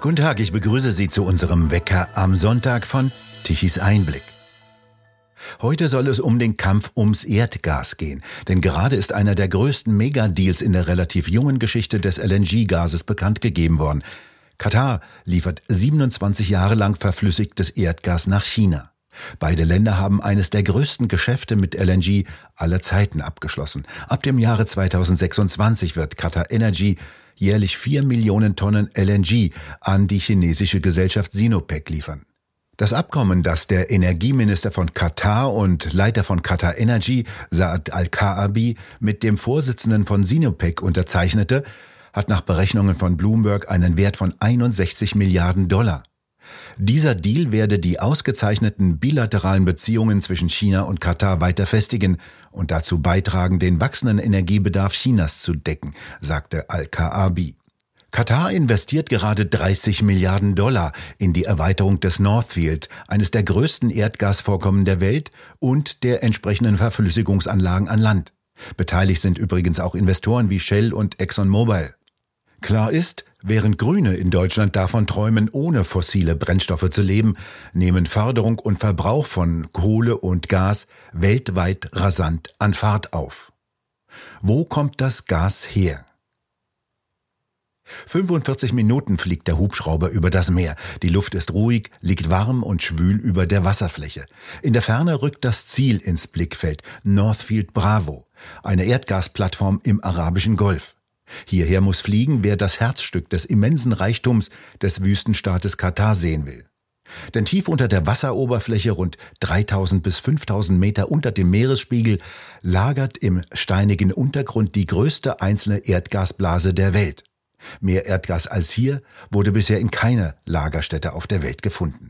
Guten Tag, ich begrüße Sie zu unserem Wecker am Sonntag von Tichys Einblick. Heute soll es um den Kampf ums Erdgas gehen, denn gerade ist einer der größten Megadeals in der relativ jungen Geschichte des LNG-Gases bekannt gegeben worden. Katar liefert 27 Jahre lang verflüssigtes Erdgas nach China. Beide Länder haben eines der größten Geschäfte mit LNG aller Zeiten abgeschlossen. Ab dem Jahre 2026 wird Qatar Energy jährlich vier Millionen Tonnen LNG an die chinesische Gesellschaft Sinopec liefern. Das Abkommen, das der Energieminister von Katar und Leiter von Qatar Energy, Saad Al-Kaabi, mit dem Vorsitzenden von Sinopec unterzeichnete, hat nach Berechnungen von Bloomberg einen Wert von 61 Milliarden Dollar. Dieser Deal werde die ausgezeichneten bilateralen Beziehungen zwischen China und Katar weiter festigen und dazu beitragen, den wachsenden Energiebedarf Chinas zu decken, sagte Al-Kaabi. Katar investiert gerade 30 Milliarden Dollar in die Erweiterung des Northfield, eines der größten Erdgasvorkommen der Welt und der entsprechenden Verflüssigungsanlagen an Land. Beteiligt sind übrigens auch Investoren wie Shell und ExxonMobil. Klar ist, während Grüne in Deutschland davon träumen, ohne fossile Brennstoffe zu leben, nehmen Förderung und Verbrauch von Kohle und Gas weltweit rasant an Fahrt auf. Wo kommt das Gas her? 45 Minuten fliegt der Hubschrauber über das Meer. Die Luft ist ruhig, liegt warm und schwül über der Wasserfläche. In der Ferne rückt das Ziel ins Blickfeld, Northfield Bravo, eine Erdgasplattform im arabischen Golf. Hierher muss fliegen, wer das Herzstück des immensen Reichtums des Wüstenstaates Katar sehen will. Denn tief unter der Wasseroberfläche, rund 3000 bis 5000 Meter unter dem Meeresspiegel, lagert im steinigen Untergrund die größte einzelne Erdgasblase der Welt. Mehr Erdgas als hier wurde bisher in keiner Lagerstätte auf der Welt gefunden.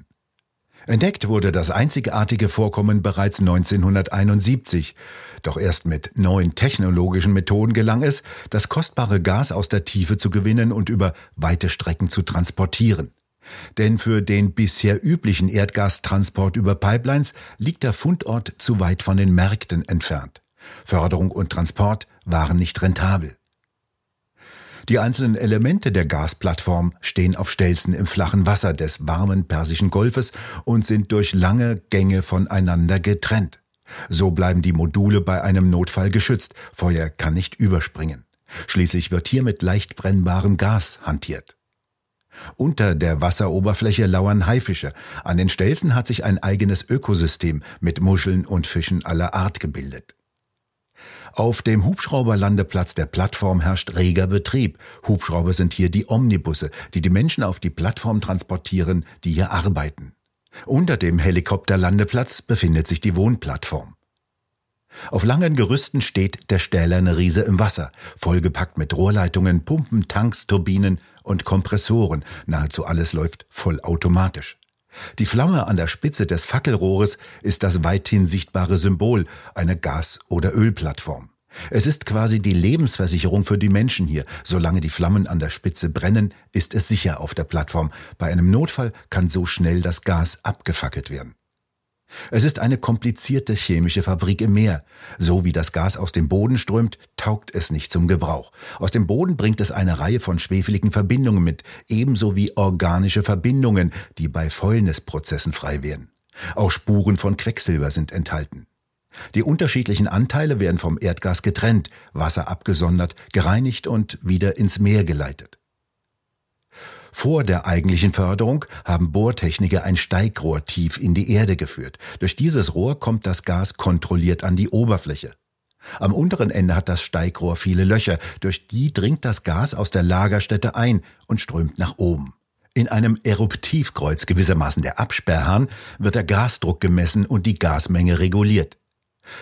Entdeckt wurde das einzigartige Vorkommen bereits 1971. Doch erst mit neuen technologischen Methoden gelang es, das kostbare Gas aus der Tiefe zu gewinnen und über weite Strecken zu transportieren. Denn für den bisher üblichen Erdgastransport über Pipelines liegt der Fundort zu weit von den Märkten entfernt. Förderung und Transport waren nicht rentabel. Die einzelnen Elemente der Gasplattform stehen auf Stelzen im flachen Wasser des warmen Persischen Golfes und sind durch lange Gänge voneinander getrennt. So bleiben die Module bei einem Notfall geschützt. Feuer kann nicht überspringen. Schließlich wird hier mit leicht brennbarem Gas hantiert. Unter der Wasseroberfläche lauern Haifische. An den Stelzen hat sich ein eigenes Ökosystem mit Muscheln und Fischen aller Art gebildet. Auf dem Hubschrauberlandeplatz der Plattform herrscht reger Betrieb. Hubschrauber sind hier die Omnibusse, die die Menschen auf die Plattform transportieren, die hier arbeiten. Unter dem Helikopterlandeplatz befindet sich die Wohnplattform. Auf langen Gerüsten steht der stählerne Riese im Wasser, vollgepackt mit Rohrleitungen, Pumpen, Tanks, Turbinen und Kompressoren. Nahezu alles läuft vollautomatisch. Die Flamme an der Spitze des Fackelrohres ist das weithin sichtbare Symbol einer Gas- oder Ölplattform. Es ist quasi die Lebensversicherung für die Menschen hier. Solange die Flammen an der Spitze brennen, ist es sicher auf der Plattform. Bei einem Notfall kann so schnell das Gas abgefackelt werden. Es ist eine komplizierte chemische Fabrik im Meer. So wie das Gas aus dem Boden strömt, taugt es nicht zum Gebrauch. Aus dem Boden bringt es eine Reihe von schwefeligen Verbindungen mit, ebenso wie organische Verbindungen, die bei Fäulnisprozessen frei werden. Auch Spuren von Quecksilber sind enthalten. Die unterschiedlichen Anteile werden vom Erdgas getrennt, Wasser abgesondert, gereinigt und wieder ins Meer geleitet. Vor der eigentlichen Förderung haben Bohrtechniker ein Steigrohr tief in die Erde geführt. Durch dieses Rohr kommt das Gas kontrolliert an die Oberfläche. Am unteren Ende hat das Steigrohr viele Löcher, durch die dringt das Gas aus der Lagerstätte ein und strömt nach oben. In einem Eruptivkreuz, gewissermaßen der Absperrhahn, wird der Gasdruck gemessen und die Gasmenge reguliert.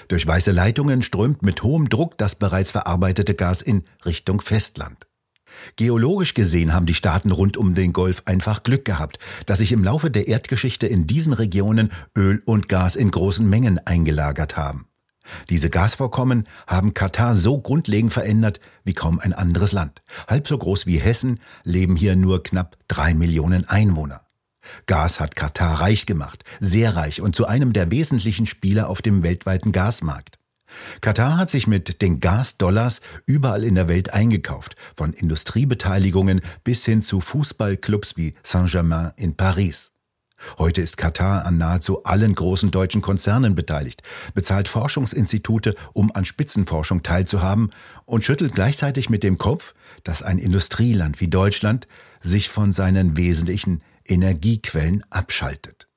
Durch weiße Leitungen strömt mit hohem Druck das bereits verarbeitete Gas in Richtung Festland. Geologisch gesehen haben die Staaten rund um den Golf einfach Glück gehabt, dass sich im Laufe der Erdgeschichte in diesen Regionen Öl und Gas in großen Mengen eingelagert haben. Diese Gasvorkommen haben Katar so grundlegend verändert wie kaum ein anderes Land. Halb so groß wie Hessen leben hier nur knapp drei Millionen Einwohner. Gas hat Katar reich gemacht, sehr reich und zu einem der wesentlichen Spieler auf dem weltweiten Gasmarkt. Katar hat sich mit den Gasdollars überall in der Welt eingekauft, von Industriebeteiligungen bis hin zu Fußballclubs wie Saint-Germain in Paris. Heute ist Katar an nahezu allen großen deutschen Konzernen beteiligt, bezahlt Forschungsinstitute, um an Spitzenforschung teilzuhaben und schüttelt gleichzeitig mit dem Kopf, dass ein Industrieland wie Deutschland sich von seinen wesentlichen Energiequellen abschaltet.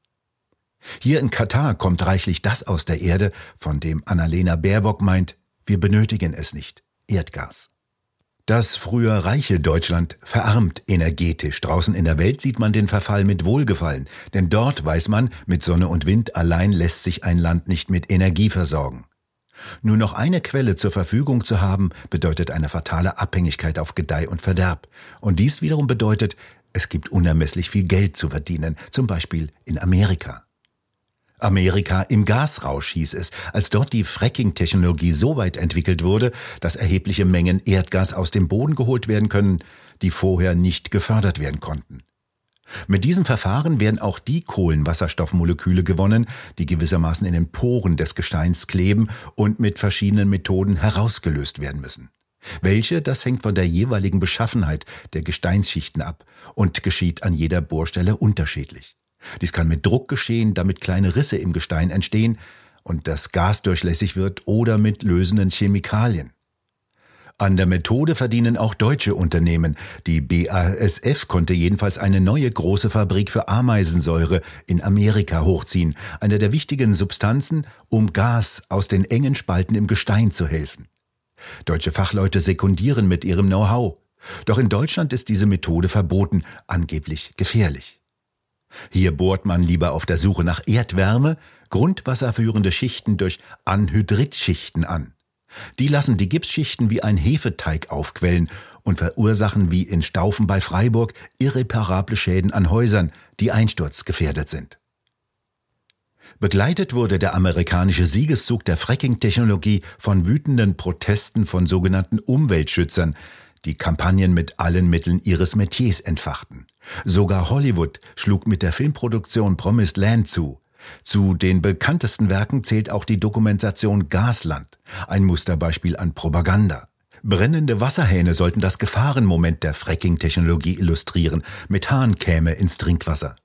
Hier in Katar kommt reichlich das aus der Erde, von dem Annalena Baerbock meint, wir benötigen es nicht, Erdgas. Das früher reiche Deutschland verarmt energetisch. Draußen in der Welt sieht man den Verfall mit Wohlgefallen, denn dort weiß man, mit Sonne und Wind allein lässt sich ein Land nicht mit Energie versorgen. Nur noch eine Quelle zur Verfügung zu haben, bedeutet eine fatale Abhängigkeit auf Gedeih und Verderb. Und dies wiederum bedeutet, es gibt unermesslich viel Geld zu verdienen, zum Beispiel in Amerika. Amerika im Gasrausch hieß es, als dort die Fracking-Technologie so weit entwickelt wurde, dass erhebliche Mengen Erdgas aus dem Boden geholt werden können, die vorher nicht gefördert werden konnten. Mit diesem Verfahren werden auch die Kohlenwasserstoffmoleküle gewonnen, die gewissermaßen in den Poren des Gesteins kleben und mit verschiedenen Methoden herausgelöst werden müssen. Welche, das hängt von der jeweiligen Beschaffenheit der Gesteinsschichten ab und geschieht an jeder Bohrstelle unterschiedlich. Dies kann mit Druck geschehen, damit kleine Risse im Gestein entstehen und das Gas durchlässig wird oder mit lösenden Chemikalien. An der Methode verdienen auch deutsche Unternehmen. Die BASF konnte jedenfalls eine neue große Fabrik für Ameisensäure in Amerika hochziehen, eine der wichtigen Substanzen, um Gas aus den engen Spalten im Gestein zu helfen. Deutsche Fachleute sekundieren mit ihrem Know-how. Doch in Deutschland ist diese Methode verboten, angeblich gefährlich. Hier bohrt man lieber auf der Suche nach Erdwärme grundwasserführende Schichten durch Anhydritschichten an. Die lassen die Gipsschichten wie ein Hefeteig aufquellen und verursachen wie in Staufen bei Freiburg irreparable Schäden an Häusern, die einsturzgefährdet sind. Begleitet wurde der amerikanische Siegeszug der Fracking-Technologie von wütenden Protesten von sogenannten Umweltschützern, die Kampagnen mit allen Mitteln ihres Metiers entfachten. Sogar Hollywood schlug mit der Filmproduktion Promised Land zu. Zu den bekanntesten Werken zählt auch die Dokumentation Gasland, ein Musterbeispiel an Propaganda. Brennende Wasserhähne sollten das Gefahrenmoment der Fracking-Technologie illustrieren. Methan käme ins Trinkwasser.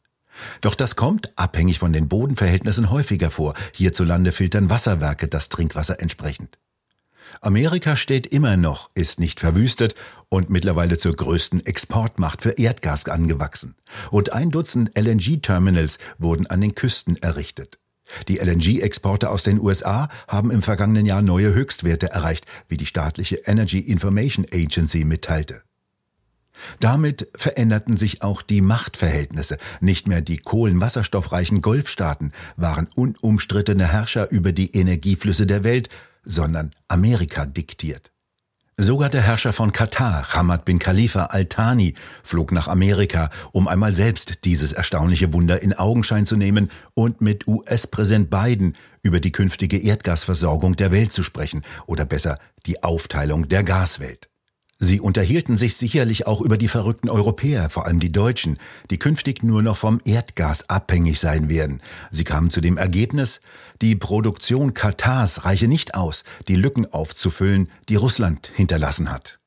Doch das kommt, abhängig von den Bodenverhältnissen, häufiger vor. Hierzulande filtern Wasserwerke das Trinkwasser entsprechend. Amerika steht immer noch, ist nicht verwüstet und mittlerweile zur größten Exportmacht für Erdgas angewachsen. Rund ein Dutzend LNG-Terminals wurden an den Küsten errichtet. Die LNG-Exporte aus den USA haben im vergangenen Jahr neue Höchstwerte erreicht, wie die staatliche Energy Information Agency mitteilte. Damit veränderten sich auch die Machtverhältnisse. Nicht mehr die kohlenwasserstoffreichen Golfstaaten waren unumstrittene Herrscher über die Energieflüsse der Welt, sondern Amerika diktiert. Sogar der Herrscher von Katar, Hamad bin Khalifa al-Thani, flog nach Amerika, um einmal selbst dieses erstaunliche Wunder in Augenschein zu nehmen und mit US-Präsident Biden über die künftige Erdgasversorgung der Welt zu sprechen, oder besser die Aufteilung der Gaswelt. Sie unterhielten sich sicherlich auch über die verrückten Europäer, vor allem die Deutschen, die künftig nur noch vom Erdgas abhängig sein werden. Sie kamen zu dem Ergebnis, die Produktion Katars reiche nicht aus, die Lücken aufzufüllen, die Russland hinterlassen hat.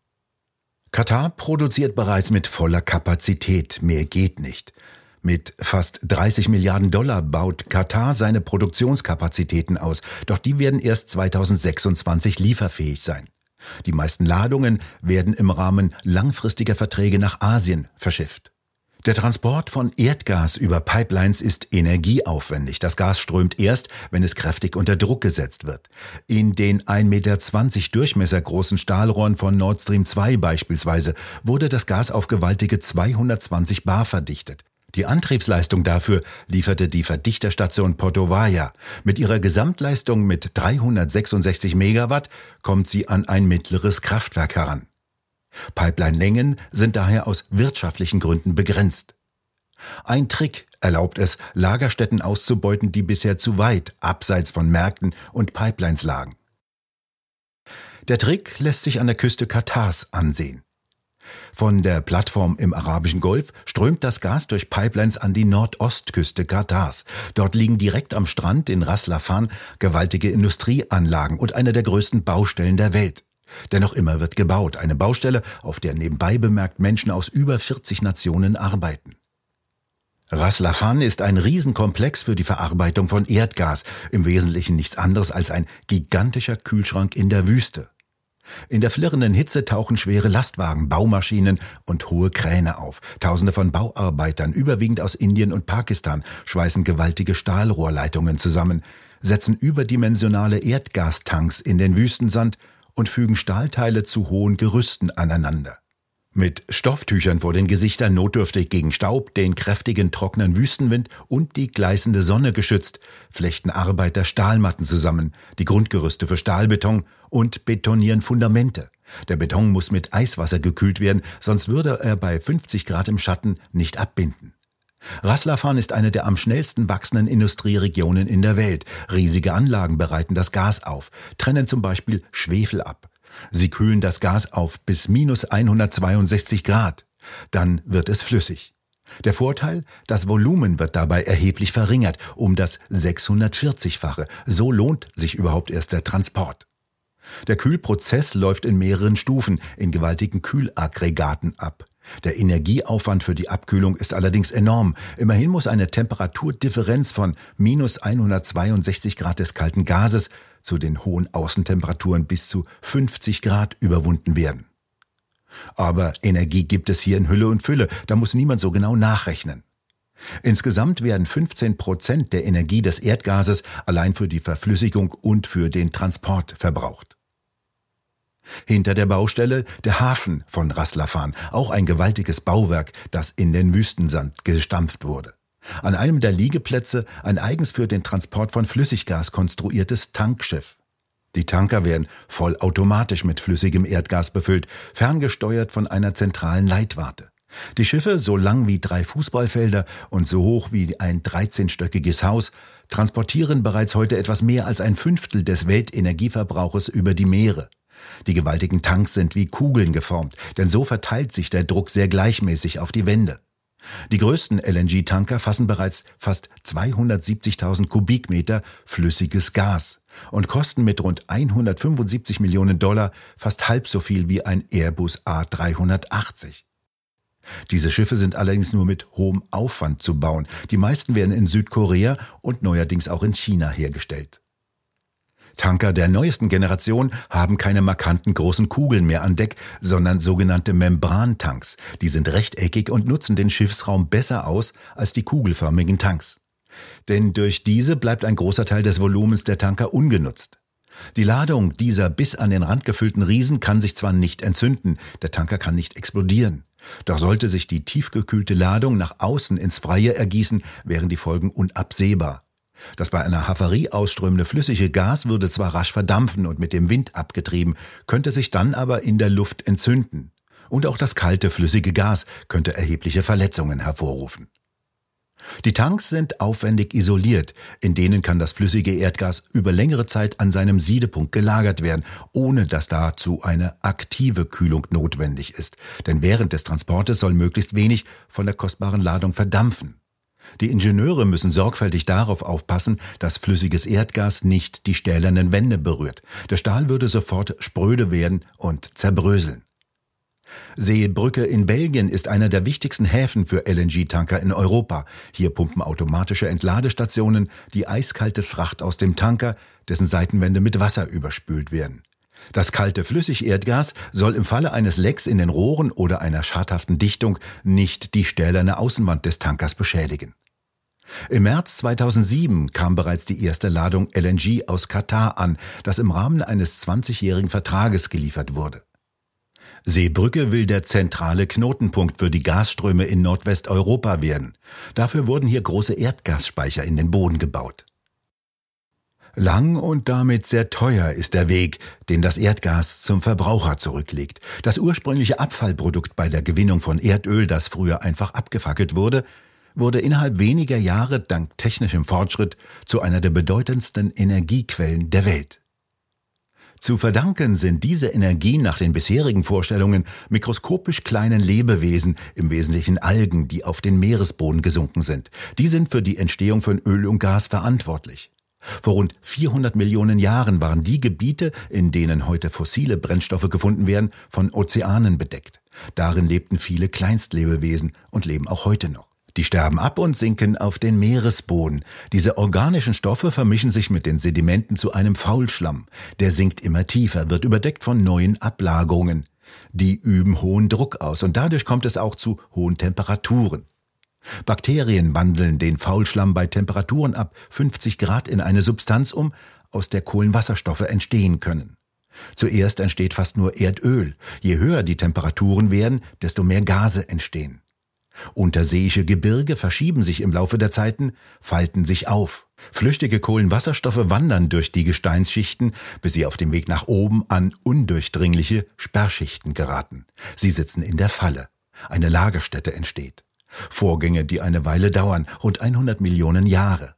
Katar produziert bereits mit voller Kapazität, mehr geht nicht. Mit fast 30 Milliarden Dollar baut Katar seine Produktionskapazitäten aus, doch die werden erst 2026 lieferfähig sein. Die meisten Ladungen werden im Rahmen langfristiger Verträge nach Asien verschifft. Der Transport von Erdgas über Pipelines ist energieaufwendig. Das Gas strömt erst, wenn es kräftig unter Druck gesetzt wird. In den 1,20 Meter Durchmesser großen Stahlrohren von Nord Stream 2 beispielsweise wurde das Gas auf gewaltige 220 Bar verdichtet. Die Antriebsleistung dafür lieferte die Verdichterstation Portovaya. Mit ihrer Gesamtleistung mit 366 Megawatt kommt sie an ein mittleres Kraftwerk heran. Pipeline-Längen sind daher aus wirtschaftlichen Gründen begrenzt. Ein Trick erlaubt es, Lagerstätten auszubeuten, die bisher zu weit abseits von Märkten und Pipelines lagen. Der Trick lässt sich an der Küste Katars ansehen. Von der Plattform im arabischen Golf strömt das Gas durch Pipelines an die Nordostküste Katars. Dort liegen direkt am Strand in Ras Laffan gewaltige Industrieanlagen und eine der größten Baustellen der Welt. Dennoch immer wird gebaut, eine Baustelle, auf der nebenbei bemerkt Menschen aus über 40 Nationen arbeiten. Ras Laffan ist ein Riesenkomplex für die Verarbeitung von Erdgas, im Wesentlichen nichts anderes als ein gigantischer Kühlschrank in der Wüste. In der flirrenden Hitze tauchen schwere Lastwagen, Baumaschinen und hohe Kräne auf. Tausende von Bauarbeitern, überwiegend aus Indien und Pakistan, schweißen gewaltige Stahlrohrleitungen zusammen, setzen überdimensionale Erdgastanks in den Wüstensand und fügen Stahlteile zu hohen Gerüsten aneinander. Mit Stofftüchern vor den Gesichtern notdürftig gegen Staub, den kräftigen trockenen Wüstenwind und die gleißende Sonne geschützt, flechten Arbeiter Stahlmatten zusammen, die Grundgerüste für Stahlbeton und betonieren Fundamente. Der Beton muss mit Eiswasser gekühlt werden, sonst würde er bei 50 Grad im Schatten nicht abbinden. Raslafan ist eine der am schnellsten wachsenden Industrieregionen in der Welt. Riesige Anlagen bereiten das Gas auf, trennen zum Beispiel Schwefel ab. Sie kühlen das Gas auf bis minus 162 Grad. Dann wird es flüssig. Der Vorteil, das Volumen wird dabei erheblich verringert, um das 640-fache. So lohnt sich überhaupt erst der Transport. Der Kühlprozess läuft in mehreren Stufen in gewaltigen Kühlaggregaten ab. Der Energieaufwand für die Abkühlung ist allerdings enorm. Immerhin muss eine Temperaturdifferenz von minus 162 Grad des kalten Gases zu den hohen Außentemperaturen bis zu 50 Grad überwunden werden. Aber Energie gibt es hier in Hülle und Fülle, da muss niemand so genau nachrechnen. Insgesamt werden 15 Prozent der Energie des Erdgases allein für die Verflüssigung und für den Transport verbraucht. Hinter der Baustelle der Hafen von Raslafan, auch ein gewaltiges Bauwerk, das in den Wüstensand gestampft wurde. An einem der Liegeplätze ein eigens für den Transport von Flüssiggas konstruiertes Tankschiff. Die Tanker werden vollautomatisch mit flüssigem Erdgas befüllt, ferngesteuert von einer zentralen Leitwarte. Die Schiffe, so lang wie drei Fußballfelder und so hoch wie ein 13-stöckiges Haus, transportieren bereits heute etwas mehr als ein Fünftel des Weltenergieverbrauches über die Meere. Die gewaltigen Tanks sind wie Kugeln geformt, denn so verteilt sich der Druck sehr gleichmäßig auf die Wände. Die größten LNG-Tanker fassen bereits fast 270.000 Kubikmeter flüssiges Gas und kosten mit rund 175 Millionen Dollar fast halb so viel wie ein Airbus A380. Diese Schiffe sind allerdings nur mit hohem Aufwand zu bauen. Die meisten werden in Südkorea und neuerdings auch in China hergestellt. Tanker der neuesten Generation haben keine markanten großen Kugeln mehr an Deck, sondern sogenannte Membrantanks. Die sind rechteckig und nutzen den Schiffsraum besser aus als die kugelförmigen Tanks. Denn durch diese bleibt ein großer Teil des Volumens der Tanker ungenutzt. Die Ladung dieser bis an den Rand gefüllten Riesen kann sich zwar nicht entzünden, der Tanker kann nicht explodieren. Doch sollte sich die tiefgekühlte Ladung nach außen ins Freie ergießen, wären die Folgen unabsehbar. Das bei einer Havarie ausströmende flüssige Gas würde zwar rasch verdampfen und mit dem Wind abgetrieben, könnte sich dann aber in der Luft entzünden. Und auch das kalte flüssige Gas könnte erhebliche Verletzungen hervorrufen. Die Tanks sind aufwendig isoliert, in denen kann das flüssige Erdgas über längere Zeit an seinem Siedepunkt gelagert werden, ohne dass dazu eine aktive Kühlung notwendig ist. Denn während des Transportes soll möglichst wenig von der kostbaren Ladung verdampfen. Die Ingenieure müssen sorgfältig darauf aufpassen, dass flüssiges Erdgas nicht die stählernen Wände berührt. Der Stahl würde sofort spröde werden und zerbröseln. Seebrücke in Belgien ist einer der wichtigsten Häfen für LNG-Tanker in Europa. Hier pumpen automatische Entladestationen die eiskalte Fracht aus dem Tanker, dessen Seitenwände mit Wasser überspült werden. Das kalte Flüssigerdgas soll im Falle eines Lecks in den Rohren oder einer schadhaften Dichtung nicht die stählerne Außenwand des Tankers beschädigen. Im März 2007 kam bereits die erste Ladung LNG aus Katar an, das im Rahmen eines 20-jährigen Vertrages geliefert wurde. Seebrücke will der zentrale Knotenpunkt für die Gasströme in Nordwesteuropa werden. Dafür wurden hier große Erdgasspeicher in den Boden gebaut. Lang und damit sehr teuer ist der Weg, den das Erdgas zum Verbraucher zurücklegt. Das ursprüngliche Abfallprodukt bei der Gewinnung von Erdöl, das früher einfach abgefackelt wurde, wurde innerhalb weniger Jahre dank technischem Fortschritt zu einer der bedeutendsten Energiequellen der Welt. Zu verdanken sind diese Energien nach den bisherigen Vorstellungen mikroskopisch kleinen Lebewesen, im Wesentlichen Algen, die auf den Meeresboden gesunken sind. Die sind für die Entstehung von Öl und Gas verantwortlich. Vor rund 400 Millionen Jahren waren die Gebiete, in denen heute fossile Brennstoffe gefunden werden, von Ozeanen bedeckt. Darin lebten viele Kleinstlebewesen und leben auch heute noch. Die sterben ab und sinken auf den Meeresboden. Diese organischen Stoffe vermischen sich mit den Sedimenten zu einem Faulschlamm. Der sinkt immer tiefer, wird überdeckt von neuen Ablagerungen. Die üben hohen Druck aus und dadurch kommt es auch zu hohen Temperaturen. Bakterien wandeln den Faulschlamm bei Temperaturen ab 50 Grad in eine Substanz um, aus der Kohlenwasserstoffe entstehen können. Zuerst entsteht fast nur Erdöl. Je höher die Temperaturen werden, desto mehr Gase entstehen. Unterseeische Gebirge verschieben sich im Laufe der Zeiten, falten sich auf. Flüchtige Kohlenwasserstoffe wandern durch die Gesteinsschichten, bis sie auf dem Weg nach oben an undurchdringliche Sperrschichten geraten. Sie sitzen in der Falle. Eine Lagerstätte entsteht. Vorgänge, die eine Weile dauern, rund 100 Millionen Jahre.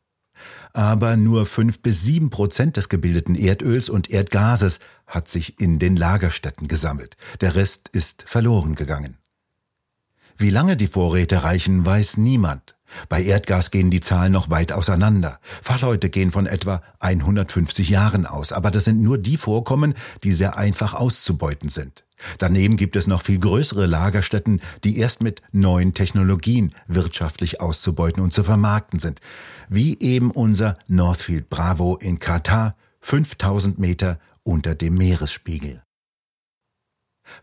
Aber nur fünf bis sieben Prozent des gebildeten Erdöls und Erdgases hat sich in den Lagerstätten gesammelt. Der Rest ist verloren gegangen. Wie lange die Vorräte reichen, weiß niemand. Bei Erdgas gehen die Zahlen noch weit auseinander. Fachleute gehen von etwa 150 Jahren aus, aber das sind nur die Vorkommen, die sehr einfach auszubeuten sind. Daneben gibt es noch viel größere Lagerstätten, die erst mit neuen Technologien wirtschaftlich auszubeuten und zu vermarkten sind, wie eben unser Northfield Bravo in Katar, 5000 Meter unter dem Meeresspiegel.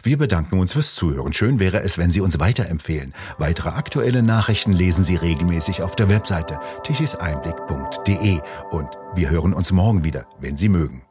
Wir bedanken uns fürs Zuhören. Schön wäre es, wenn Sie uns weiterempfehlen. Weitere aktuelle Nachrichten lesen Sie regelmäßig auf der Webseite tichiseinblick.de und wir hören uns morgen wieder, wenn Sie mögen.